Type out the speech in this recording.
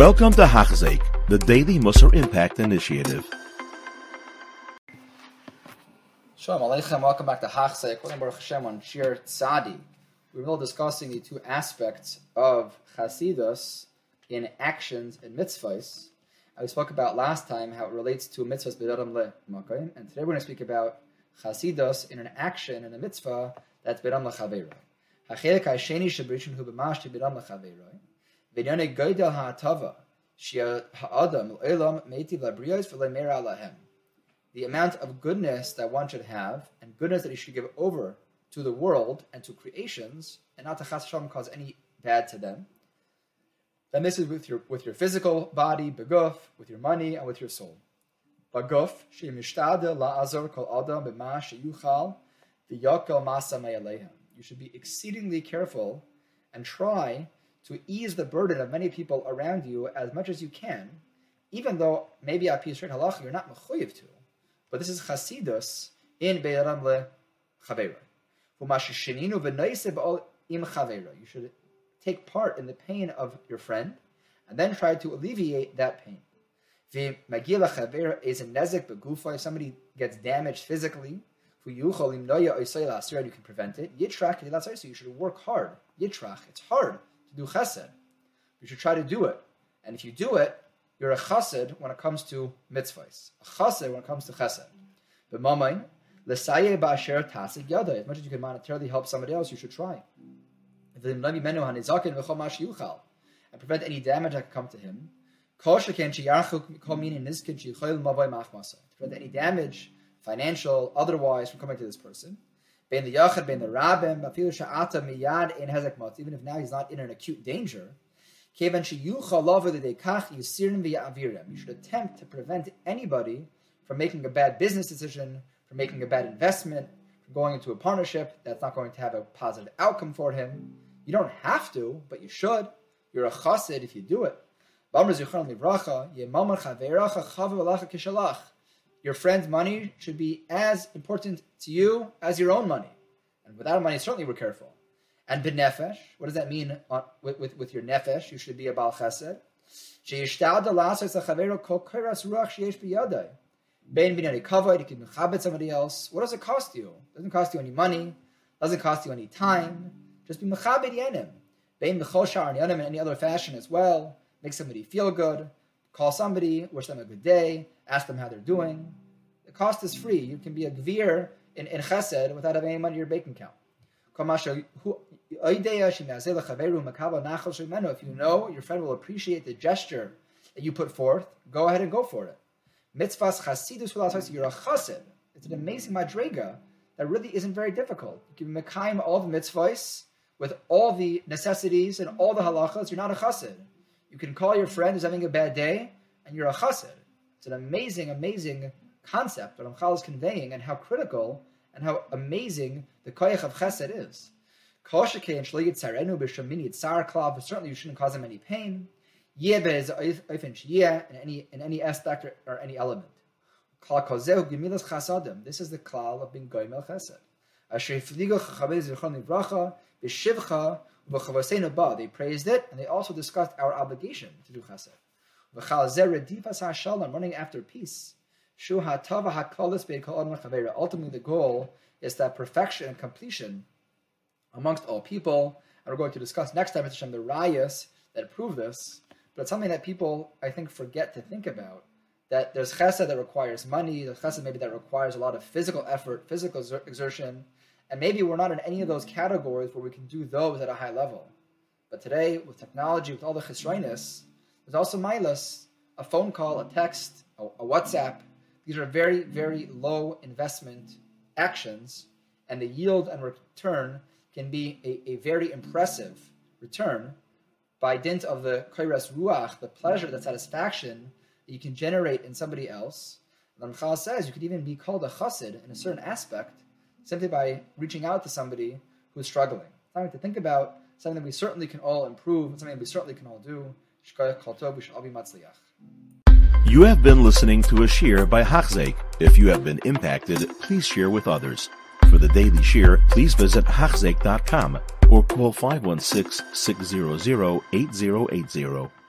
Welcome to Hachzik, the Daily Musar Impact Initiative. Shalom Aleichem, welcome back to Hachzik. We're Baruch Hashem on Shiur Tzadi. We're really discussing the two aspects of Chasidus in actions and mitzvahs. we spoke about last time how it relates to mitzvahs b'dadam le makayim, and today we're going to speak about Chasidus in an action in a mitzvah that's b'dam lechaveira. Hachelek ha'sheni shebrishon hu b'mash b'dam lechaveira. The amount of goodness that one should have and goodness that he should give over to the world and to creations, and not to cause any bad to them. Then this is with your with your physical body, beguf, with your money, and with your soul. Baguf shemishtade la'azor kol adam b'ma sheyuchal v'yakal masa. You should be exceedingly careful and try to ease the burden of many people around you as much as you can, even though maybe a piece of halacha you're not mechuyev to. But this is chasidus in Beiram le. You should take part in the pain of your friend and then try to alleviate that pain. is If somebody gets damaged physically, you can prevent it. Yitrach, so you should work hard. Yitrach, it's hard to do chesed. You should try to do it. And if you do it, you're a chassid when it comes to mitzvahs, a chassid when it comes to chesed. But mamain, l'saye ba'asher tasik yada. As much as you can monetarily help somebody else, you should try. And prevent any damage that could come to him. To prevent any damage, financial, otherwise, from coming to this person. Even if now he's not in an acute danger, you should attempt to prevent anybody from making a bad business decision, from making a bad investment, from going into a partnership that's not going to have a positive outcome for him. You don't have to, but you should. You're a chassid if you do it. Your friend's money should be as important to you as your own money. And without money, certainly we're careful. And benefesh, what does that mean on, with, with, with, your nefesh? You should be a bal chesed. Somebody else. What does it cost you? It doesn't cost you any money. Doesn't cost you any time. Just be mechabit yenim. Bein b'choshar and yanim in any other fashion as well. Make somebody feel good. Call somebody, wish them a good day, ask them how they're doing. The cost is free. You can be a gvir in, in chesed without having any money in your bank account. If you know your friend will appreciate the gesture that you put forth, go ahead and go for it. Mitzvahs chasidus you're a chassid. It's an amazing madriga that really isn't very difficult. You can mekayim all the mitzvahs with all the necessities and all the halachas. You're not a chassid. You can call your friend who's having a bad day, and you're a chassid. It's an amazing, amazing concept that Ramchal is conveying, and how critical and how amazing the koyach of chesed is. Certainly, you shouldn't cause him any pain. In any in any aspect or, or any element. This is the klal of being goymel chesed. They praised it and they also discussed our obligation to do chesed. Running after peace. Ultimately, the goal is that perfection and completion amongst all people. And we're going to discuss next time, the rayas that prove this. But it's something that people, I think, forget to think about. That there's chesed that requires money, there's chesed maybe that requires a lot of physical effort, physical exertion, and maybe we're not in any of those categories where we can do those at a high level. But today, with technology, with all the chesroinus, there's also milas, a phone call, a text, a, a WhatsApp. These are very, very low investment actions, and the yield and return can be a, a very impressive return by dint of the kairas ruach, the pleasure, the satisfaction that you can generate in somebody else. Ramchal says you could even be called a chassid in a certain aspect simply by reaching out to somebody who's struggling. Something to think about, something that we certainly can all improve, something that we certainly can all do. We should all be matzliach. You have been listening to a shiur by Hachzeik. If you have been impacted, please share with others. For the daily shiur, please visit Hachzeik.com or call 516 600 8080.